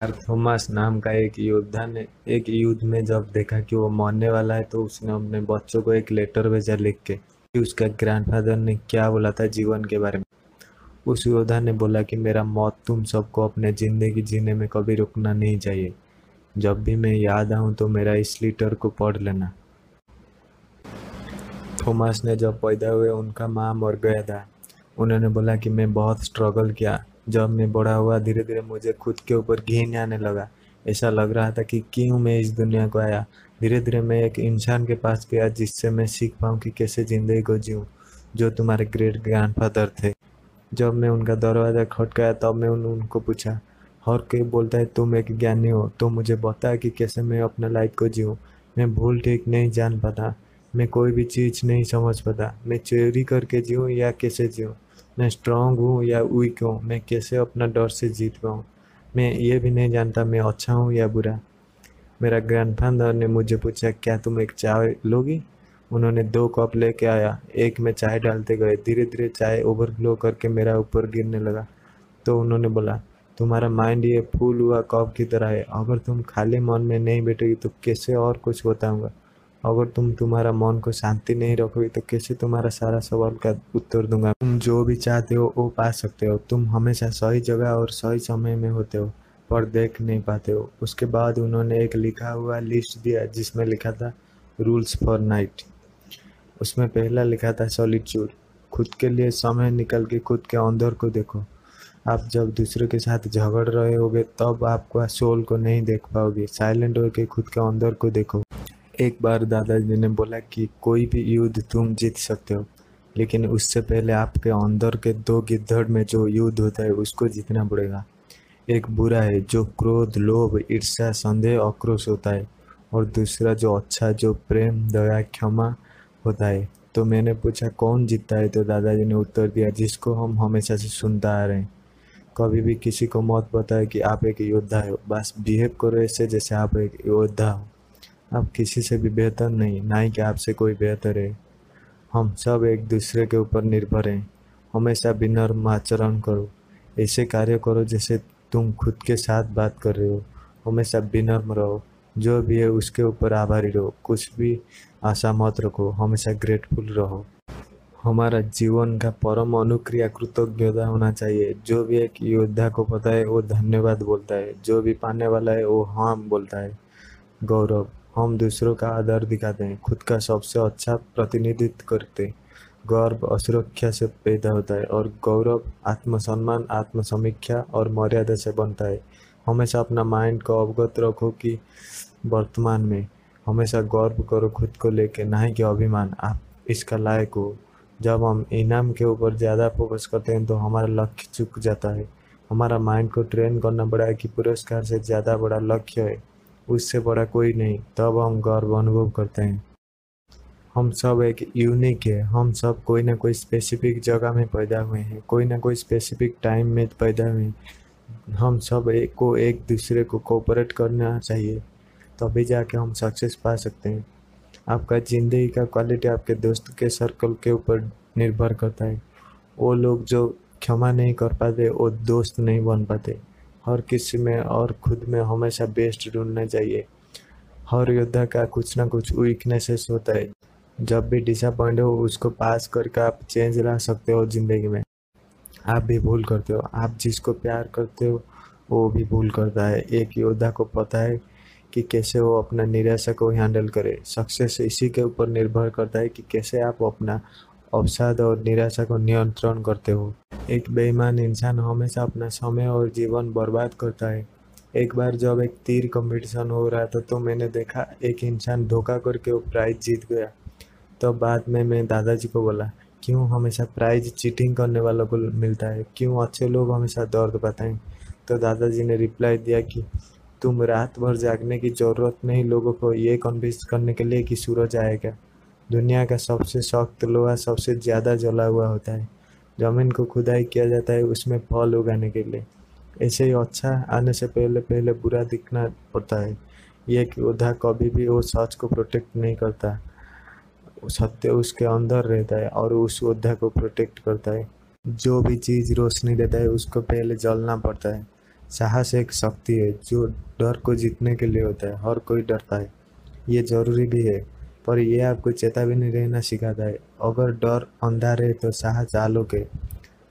Thomas नाम का एक योद्धा ने, एक युद्ध में जब देखा कि वो मरने वाला है तो उसने अपने बच्चों को एक लेटर भेजा लिख के कि उसका ग्रैंडफादर ने क्या बोला था जीवन के बारे में। उस योद्धा ने बोला कि, मेरा मौत तुम सबको अपने ज़िंदगी जीने में कभी रुकना नहीं चाहिए। जब भी मैं याद आऊँ तो मेरा इस लेटर को पढ़ लेना। थॉमस ने जब पैदा हुए, उनका माँ मर गया था। उन्होंने बोला कि, मैं बहुत स्ट्रगल किया। जब मैं बड़ा हुआ धीरे धीरे मुझे खुद के ऊपर घिन आने लगा। ऐसा लग रहा था कि क्यों मैं इस दुनिया को आया? धीरे धीरे मैं एक इंसान के पास गया जिससे मैं सीख पाऊँ कि कैसे ज़िंदगी को जीऊँ जो तुम्हारे ग्रेट ग्रैंडफादर थे। जब मैं उनका दरवाज़ा खटकाया तब मैं उन, उनको पूछा हर कोई बोलता है तुम एक ज्ञानी हो? तो मुझे बता कि कैसे मैं अपना लाइफ को जीऊँ? मैं भूल ठीक नहीं जान पाता मैं कोई भी चीज़ नहीं समझ पाता मैं चोरी करके जीऊँ या कैसे जीऊँ? मैं स्ट्रांग हूँ या वीक हूँ, मैं कैसे अपना डर से जीत पाऊँ? मैं ये भी नहीं जानता मैं अच्छा हूँ या बुरा। मेरा ग्रैंडफादर ने मुझे पूछा, क्या तुम एक चाय लोगी? उन्होंने दो कप लेके आया। एक में चाय डालते गए। धीरे धीरे चाय ओवरफ्लो करके मेरा ऊपर गिरने लगा। तो उन्होंने बोला, तुम्हारा माइंड ये फूल हुआ कप की तरह है। अगर तुम खाली मन में नहीं बैठोगी तो कैसे और कुछ बताऊँगा? अगर तुम तुम्हारा मन को शांति नहीं रखोगे तो कैसे तुम्हारा सारा सवाल का उत्तर दूँगा? तुम जो भी चाहते हो, वो पा सकते हो। तुम हमेशा सही जगह और सही समय में होते हो, पर देख नहीं पाते हो। उसके बाद उन्होंने एक लिखा हुआ लिस्ट दिया, जिसमें लिखा था रूल्स फॉर नाइट उसमें पहला लिखा था सॉलिट्यूड खुद के लिए समय निकल के खुद के अंदर को देखो। आप जब दूसरे के साथ झगड़ रहे होगे, तब आपका सोल को नहीं देख पाओगे। साइलेंट होकर खुद के अंदर को देखो। एक बार दादाजी ने बोला कि कोई भी युद्ध तुम जीत सकते हो, लेकिन उससे पहले आपके अंदर के दो गिद्धड़ में जो युद्ध होता है उसको जीतना पड़ेगा। एक बुरा है जो क्रोध, लोभ, ईर्ष्या, संदेह, आक्रोश होता है, और दूसरा जो अच्छा जो प्रेम, दया, क्षमा होता है। तो मैंने पूछा, कौन जीतता है? तो दादाजी ने उत्तर दिया, जिसको हम हमेशा से सुनता आ रहे हैं। कभी भी किसी को मत बताए कि आप एक योद्धा हो। बस बिहेव करो ऐसे जैसे आप एक योद्धा हो। आप किसी से भी बेहतर नहीं, ना ही कि आपसे कोई बेहतर है। हम सब एक दूसरे के ऊपर निर्भर हैं। हमेशा विनम्र आचरण करो। ऐसे कार्य करो जैसे तुम खुद के साथ बात कर रहे हो। हमेशा विनम्र रहो। जो भी है उसके ऊपर आभारी रहो। कुछ भी आशा मत रखो। हमेशा ग्रेटफुल रहो। हमारा जीवन का परम अनुक्रिया कृतज्ञता होना चाहिए। जो भी एक योद्धा को पता है, वो धन्यवाद बोलता है। जो भी पाने वाला है, वो हाँ बोलता है। गौरव। हम दूसरों का आदर दिखाते हैं, खुद का सबसे अच्छा प्रतिनिधित्व करते गर्व असुरक्षा से पैदा होता है और गौरव, आत्मसम्मान, आत्मसमीक्षा और मर्यादा से बनता है। हमेशा अपना माइंड को अवगत रखो कि वर्तमान में हमेशा गर्व करो खुद को लेके, ना ही कि अभिमान। आप इसका लायक हो। जब हम इनाम के ऊपर ज़्यादा फोकस करते हैं तो हमारा लक्ष्य चुक जाता है। हमारा माइंड को ट्रेन करना पड़ा है कि पुरस्कार से ज़्यादा बड़ा लक्ष्य है। उससे बड़ा कोई नहीं। तब हम गर्व अनुभव करते हैं। हम सब एक यूनिक है। हम सब कोई ना कोई स्पेसिफिक जगह में पैदा हुए हैं। कोई ना कोई स्पेसिफिक टाइम में पैदा हुए हैं। हम सब एक को एक दूसरे को कोऑपरेट करना चाहिए। तभी जाके हम सक्सेस पा सकते हैं। आपका ज़िंदगी का क्वालिटी आपके दोस्त के सर्कल के ऊपर निर्भर करता है। वो लोग जो क्षमा नहीं कर पाते, वो दोस्त नहीं बन पाते। हर किसी में और खुद में हमेशा बेस्ट ढूंढना चाहिए। हर योद्धा का कुछ ना कुछ वीकनेसेस होता है। जब भी डिसअपॉइंट हो, उसको पास करके आप चेंज ला सकते हो ज़िंदगी में। आप भी भूल करते हो। आप जिसको प्यार करते हो, वो भी भूल करता है। एक योद्धा को पता है कि कैसे वो अपना निराशा को हैंडल करे। सक्सेस इसी के ऊपर निर्भर करता है कि कैसे आप अपना अवसाद और निराशा को नियंत्रण करते हो एक बेईमान इंसान हमेशा अपना समय और जीवन बर्बाद करता है एक बार जब एक तीर कंपटीशन हो रहा था तो मैंने देखा एक इंसान धोखा करके वो प्राइज जीत गया तो बाद में मैं दादाजी को बोला क्यों हमेशा प्राइज चीटिंग करने वालों को मिलता है क्यों अच्छे लोग हमेशा दर्द बताएँ तो दादाजी ने रिप्लाई दिया कि तुम रात भर जागने की ज़रूरत नहीं लोगों को ये कन्विंस करने के लिए कि सूरज आएगा दुनिया का सबसे सख्त लोहा सबसे ज़्यादा जला हुआ होता है। ज़मीन को खुदाई किया जाता है उसमें फल उगाने के लिए। ऐसे ही अच्छा आने से पहले पहले बुरा दिखना पड़ता है। ये कि योद्धा कभी भी वो सच को प्रोटेक्ट नहीं करता। सत्य उसके अंदर रहता है और उस योद्धा को प्रोटेक्ट करता है। जो भी चीज़ रोशनी देता है उसको पहले जलना पड़ता है। साहस एक शक्ति है जो डर को जीतने के लिए होता है, हर कोई डरता है। ये ज़रूरी भी है। पर यह आपको चेतावनी रहना सिखाता है। अगर डर अंधार है तो साहस आलोक है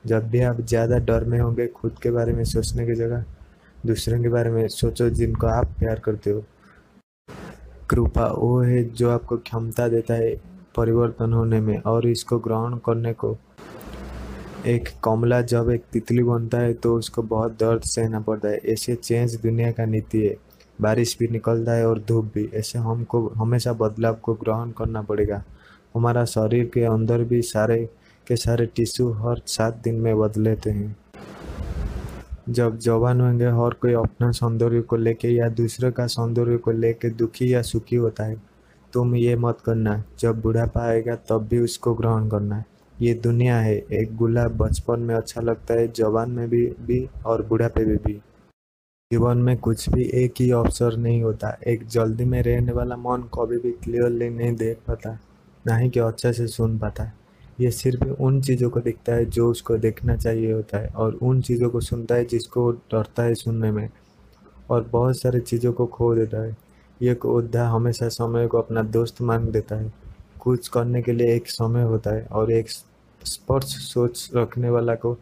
जब भी आप ज़्यादा डर में होंगे, खुद के बारे में सोचने की जगह, दूसरों के बारे में सोचो जिनको आप प्यार करते हो। कृपा वो है जो आपको क्षमता देता है परिवर्तन होने में और इसको ग्रहण करने को। एक कमला जब एक तितली बनता है तो उसको बहुत दर्द सहना पड़ता है। ऐसे चेंज दुनिया का नीति है। बारिश भी निकलता है और धूप भी। ऐसे हमको, हमेशा बदलाव को ग्रहण करना पड़ेगा। हमारा शरीर के अंदर भी सारे के सारे टिश्यू हर सात दिन में बदलेते हैं। जब जवान होंगे, हर कोई अपना सौंदर्य को लेके या दूसरे का सौंदर्य को लेके दुखी या सुखी होता है। तुम ये मत करना, जब बुढ़ापा आएगा तब भी उसको ग्रहण करना। है ये दुनिया है, एक गुलाब बचपन में अच्छा लगता है, जवान में भी भी और बुढ़ापे में भी। जीवन में कुछ भी एक ही अवसर नहीं होता। एक जल्दी में रहने वाला मन कभी भी क्लियरली नहीं देख पाता, ना ही कि अच्छे से सुन पाता। ये सिर्फ़ उन चीज़ों को दिखता है जो उसको देखना चाहिए होता है और उन चीज़ों को सुनता है जिसको डरता है सुनने में और बहुत सारी चीज़ों को खो देता है। ये उद्धा हमेशा समय को अपना दोस्त मान देता है। कुछ करने के लिए एक समय होता है और एक स्पर्श सोच रखने वाला को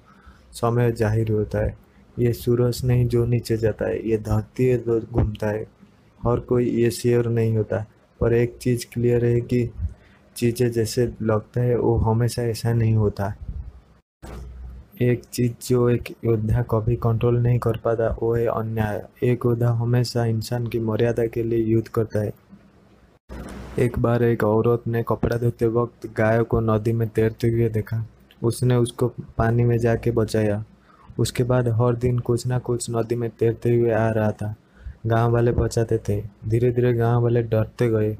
समय ज़ाहिर होता है। ये सूरज नहीं जो नीचे जाता है, ये धरती है जो घूमता है। हर कोई ये शेयर नहीं होता। पर एक चीज़ क्लियर है कि चीज़ें जैसे लगता है, वो हमेशा ऐसा नहीं होता। एक चीज़ जो एक योद्धा कभी कंट्रोल नहीं कर पाता, वो है अन्याय। एक योद्धा हमेशा इंसान की मर्यादा के लिए युद्ध करता है। एक बार एक औरत ने कपड़ा धोते वक्त गाय को नदी में तैरते हुए देखा। उसने उसको पानी में जाके बचाया। उसके बाद हर दिन कुछ ना कुछ नदी में तैरते हुए आ रहा था। गाँव वाले बचाते थे। धीरे धीरे गाँव वाले डरते गए।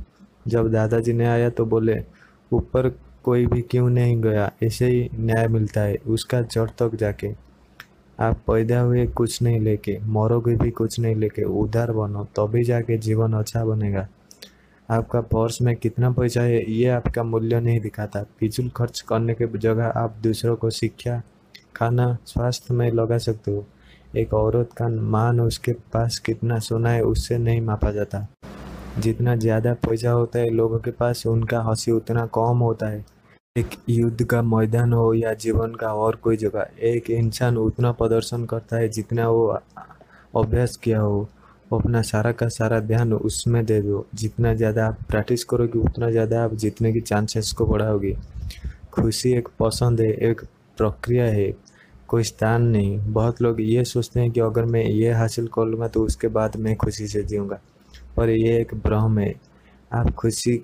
जब दादाजी ने आया तो बोले, ऊपर कोई भी क्यों नहीं गया? ऐसे ही न्याय मिलता है। उसका जड़ तक जाके। आप पैदा हुए कुछ नहीं लेके, मरोगे भी कुछ नहीं लेके। उधार बनो, तभी जाके जीवन अच्छा बनेगा। आपका पर्स में कितना पैसा है, ये आपका मूल्य नहीं दिखाता। फिजूल खर्च करने के जगह आप दूसरों को शिक्षा खाना स्वास्थ्य में लगा सकते हो। एक औरत का मान उसके पास कितना सोना है, उससे नहीं मापा जाता। जितना ज़्यादा पैसा होता है लोगों के पास, उनका हँसी उतना कम होता है। एक युद्ध का मैदान हो या जीवन का और कोई जगह, एक इंसान उतना प्रदर्शन करता है जितना वो अभ्यास किया हो। अपना सारा का सारा ध्यान उसमें दे दो। जितना ज़्यादा आप प्रैक्टिस करोगे, उतना ज़्यादा आप जीतने की चांसेस को बढ़ाओगे। खुशी एक पसंद है, एक प्रक्रिया है, कोई स्थान नहीं। बहुत लोग ये सोचते हैं कि अगर मैं ये हासिल कर लूँगा तो उसके बाद मैं खुशी से जीऊँगा। पर ये एक भ्रम है। आप खुशी,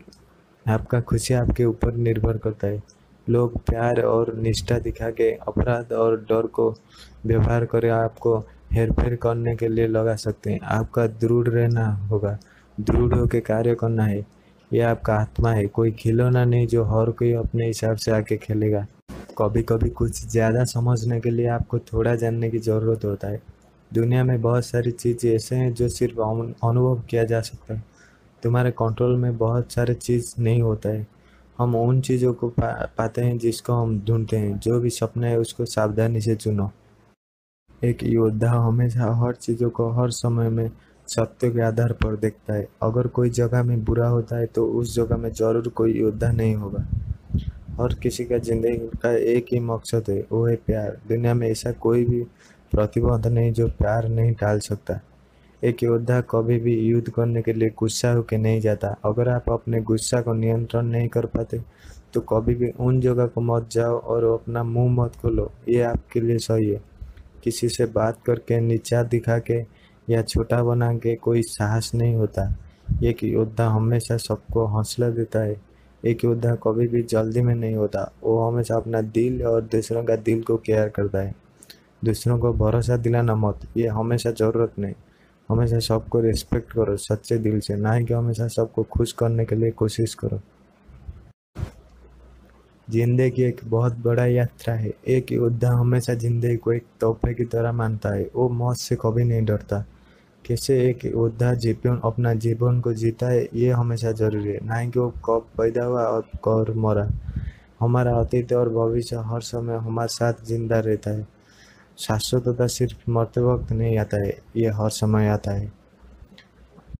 आपका खुशी आपके ऊपर निर्भर करता है। लोग प्यार और निष्ठा दिखा के, अपराध और डर को व्यवहार कर आपको हेर फेर करने के लिए लगा सकते हैं। आपका दृढ़ रहना होगा। दृढ़ होकर कार्य करना है। यह आपका आत्मा है। कोई खिलौना नहीं जो हर कोई अपने हिसाब से आके खेलेगा। कभी कभी कुछ ज़्यादा समझने के लिए आपको थोड़ा जानने की ज़रूरत होता है। दुनिया में बहुत सारी चीज़ ऐसे हैं जो सिर्फ़ अनुभव किया जा सकता है। तुम्हारे कंट्रोल में बहुत सारे चीज़ नहीं होता है। हम उन चीज़ों को पा, पाते हैं जिसको हम ढूंढते हैं। जो भी सपना है उसको सावधानी से चुनो। एक योद्धा हमेशा हर चीज़ों को हर समय में सत्य के आधार पर देखता है। अगर कोई जगह में बुरा होता है तो उस जगह में ज़रूर कोई योद्धा नहीं होगा। हर किसी का ज़िंदगी का एक ही मकसद है, वो है प्यार। दुनिया में ऐसा कोई भी प्रतिबंध नहीं जो प्यार नहीं टाल सकता। एक योद्धा कभी भी युद्ध करने के लिए गुस्सा होकर नहीं जाता। अगर आप अपने गुस्सा को नियंत्रण नहीं कर पाते तो कभी भी उन जगह को मत जाओ और अपना मुँह मत खोलो। ये आपके लिए सही है। किसी से बात करके नीचा दिखा के या छोटा बना के कोई साहस नहीं होता। एक योद्धा हमेशा सबको हौसला देता है। एक योद्धा कभी भी जल्दी में नहीं होता। वो हमेशा अपना दिल और दूसरों का दिल को केयर करता है। दूसरों को भरोसा दिलाना मत, ये हमेशा ज़रूरत नहीं। हमेशा सबको रिस्पेक्ट करो, सच्चे दिल से। ना ही कि हमेशा सबको खुश करने के लिए कोशिश करो। ज़िंदगी एक बहुत बड़ा यात्रा है। एक योद्धा हमेशा ज़िंदगी को एक तोहफे की तरह मानता है। वो मौत से कभी नहीं डरता। कैसे एक योद्धा जीवन अपना जीवन को जीता है, ये हमेशा ज़रूरी है। ना ही कि वो कब पैदा हुआ और कब मरा। हमारा अतीत और भविष्य हर समय हमारे साथ ज़िंदा रहता है। शाश्वतता सिर्फ़ मरते वक्त नहीं आता है, ये हर समय आता है।